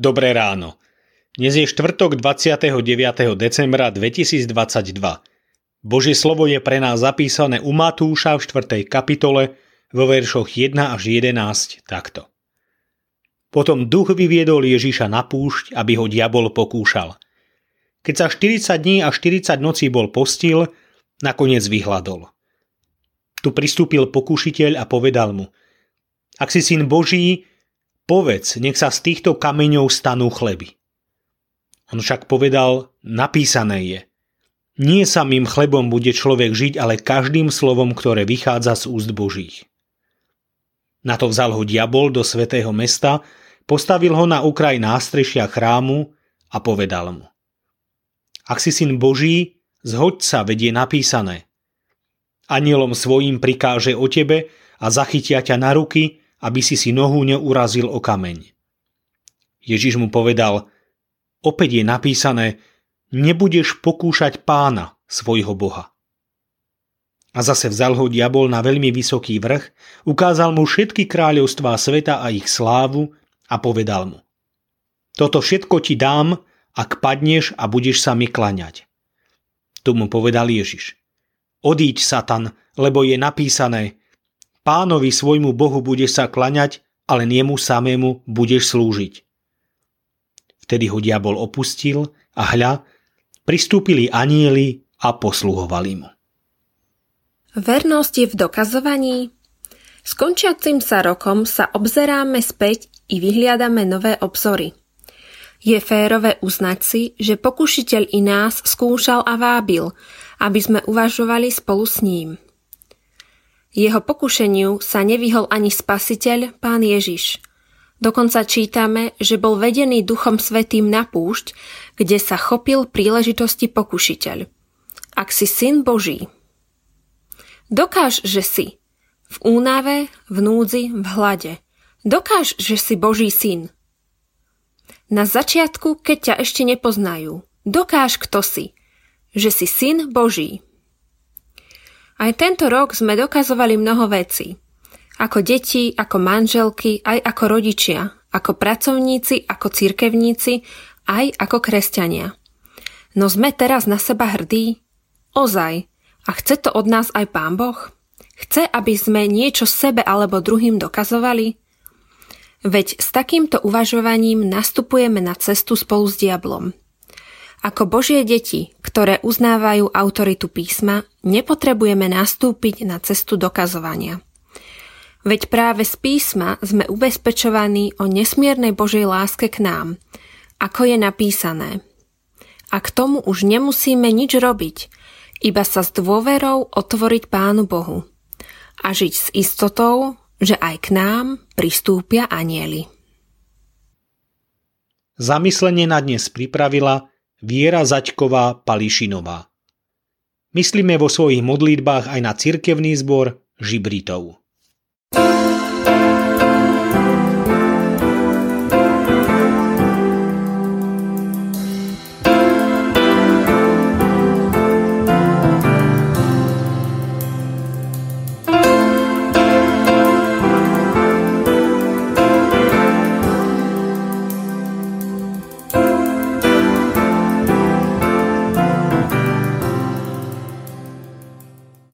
Dobré ráno. Dnes je štvrtok 29. decembra 2022. Božie slovo je pre nás zapísané u Matúša v 4. kapitole vo veršoch 1 až 11 takto. Potom duch vyviedol Ježiša na púšť, aby ho diabol pokúšal. Keď sa 40 dní a 40 nocí bol postil, nakoniec vyhľadol. Tu pristúpil pokušiteľ a povedal mu Ak si syn Boží, Povedz, nech sa z týchto kameňov stanú chleby. On však povedal, napísané je. Nie samým chlebom bude človek žiť, ale každým slovom, ktoré vychádza z úst Božích. Na to vzal ho diabol do svetého mesta, postavil ho na okraj nástrešia chrámu a povedal mu. Ak si syn Boží, zhoď sa, vedie napísané. Anielom svojim prikáže o tebe a zachytia ťa na ruky aby si si nohu neurazil o kameň. Ježiš mu povedal, opäť je napísané, nebudeš pokúšať pána, svojho Boha. A zase vzal ho diabol na veľmi vysoký vrch, ukázal mu všetky kráľovstvá sveta a ich slávu a povedal mu. Toto všetko ti dám, ak padneš a budeš sa mi klaňať. Tu mu povedal Ježiš. Odíď, Satan, lebo je napísané, Pánovi svojmu Bohu budeš sa klaňať, ale niemu samému budeš slúžiť. Vtedy ho diabol opustil a hľa, pristúpili anieli a posluhovali mu. Vernosť je v dokazovaní? Skončiacim sa rokom sa obzeráme späť i vyhliadame nové obzory. Je férové uznať si, že pokušiteľ i nás skúšal a vábil, aby sme uvažovali spolu s ním. Jeho pokušeniu sa nevyhol ani spasiteľ, pán Ježiš. Dokonca čítame, že bol vedený Duchom Svetým na púšť, kde sa chopil príležitosti pokušiteľ. Ak si syn Boží. Dokáž, že si. V únave, v núdzi, v hlade. Dokáž, že si Boží syn. Na začiatku, keď ťa ešte nepoznajú. Dokáž, kto si. Že si syn Boží. Aj tento rok sme dokazovali mnoho vecí. Ako deti, ako manželky, aj ako rodičia, ako pracovníci, ako cirkevníci, aj ako kresťania. No sme teraz na seba hrdí? Ozaj. A chce to od nás aj Pán Boh? Chce, aby sme niečo sebe alebo druhým dokazovali? Veď s takýmto uvažovaním nastupujeme na cestu spolu s diablom. Ako Božie deti, ktoré uznávajú autoritu písma, nepotrebujeme nastúpiť na cestu dokazovania. Veď práve z písma sme ubezpečovaní o nesmiernej Božej láske k nám, ako je napísané. A k tomu už nemusíme nič robiť, iba sa s dôverou otvoriť Pánu Bohu a žiť s istotou, že aj k nám pristúpia anieli. Zamyslenie na dnes pripravila Viera Zaďková Pališinová. Myslíme vo svojich modlitbách aj na cirkevný zbor Žibritov. thank